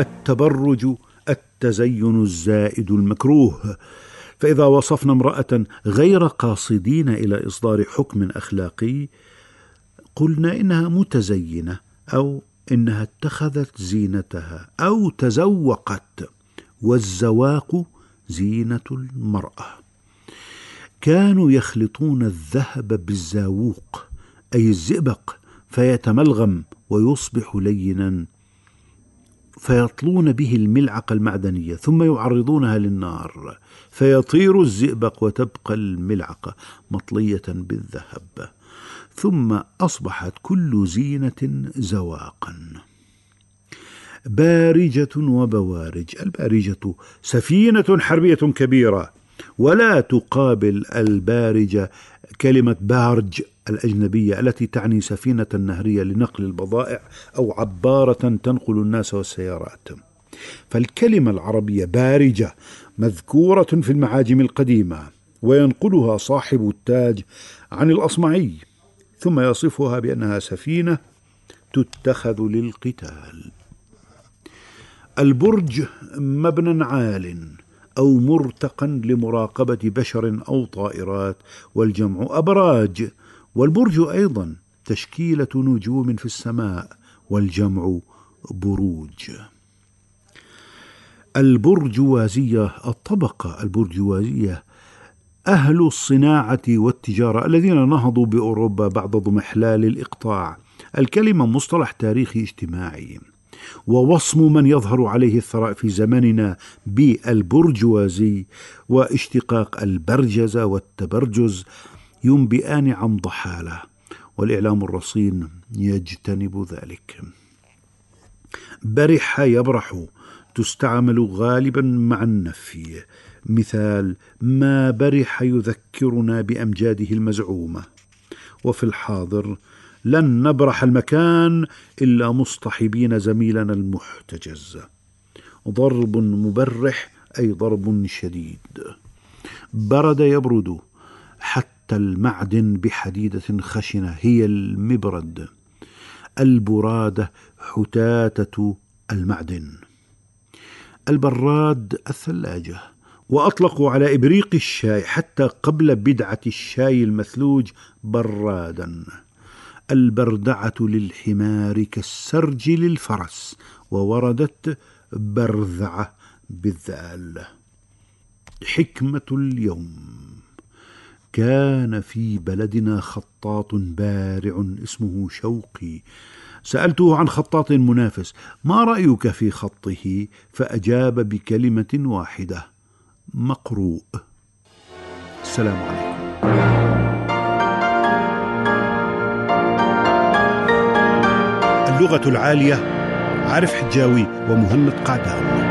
التبرج التزين الزائد المكروه. فإذا وصفنا امرأة غير قاصدين إلى إصدار حكم أخلاقي قلنا إنها متزينة أو إنها اتخذت زينتها أو تزوقت والزواق زينة المرأة. كانوا يخلطون الذهب بالزاووق أي الزئبق فيتملغم ويصبح لينا فيطلون به الملعقه المعدنية ثم يعرضونها للنار فيطير الزئبق وتبقى الملعقه مطلية بالذهب ثم أصبحت كل زينة زواقا. بارجة وبوارج البارجة سفينة حربية كبيرة ولا تقابل البارجة كلمة بارج الأجنبية التي تعني سفينة نهرية لنقل البضائع أو عبارة تنقل الناس والسيارات. فالكلمة العربية بارجة مذكورة في المعاجم القديمة وينقلها صاحب التاج عن الأصمعي ثم يصفها بأنها سفينة تتخذ للقتال. البرج مبنى عال أو مرتقا لمراقبة بشر أو طائرات والجمع أبراج. والبرج أيضا تشكيلة نجوم في السماء والجمع بروج. البرجوازيه الطبقة البرجوازيه أهل الصناعة والتجارة الذين نهضوا بأوروبا بعد ضمحلال الإقطاع. الكلمة مصطلح تاريخي اجتماعي. ووصم من يظهر عليه الثراء في زماننا بالبرجوازي واشتقاق البرجزة والتبرجز ينبئان عن ضحالة والإعلام الرصين يجتنب ذلك. برح يبرح تستعمل غالبا مع النفي. مثال ما برح يذكرنا بأمجاده المزعومة. وفي الحاضر لن نبرح المكان إلا مصطحبين زميلنا المحتجز. ضرب مبرح أي ضرب شديد. برد يبرد حتى المعدن بحديدة خشنة هي المبرد. البراده حتاتة المعدن. البراد الثلاجة. واطلقوا على إبريق الشاي حتى قبل بدعة الشاي المثلوج برادا. البردعة للحمار كالسرج للفرس ووردت برذعة بالذال. حكمة اليوم كان في بلدنا خطاط بارع اسمه شوقي. سألته عن خطاط منافس ما رأيك في خطه؟ فأجاب بكلمة واحدة مقروء. السلام عليكم. اللغة العالية عارف حجاوي ومهند قعدان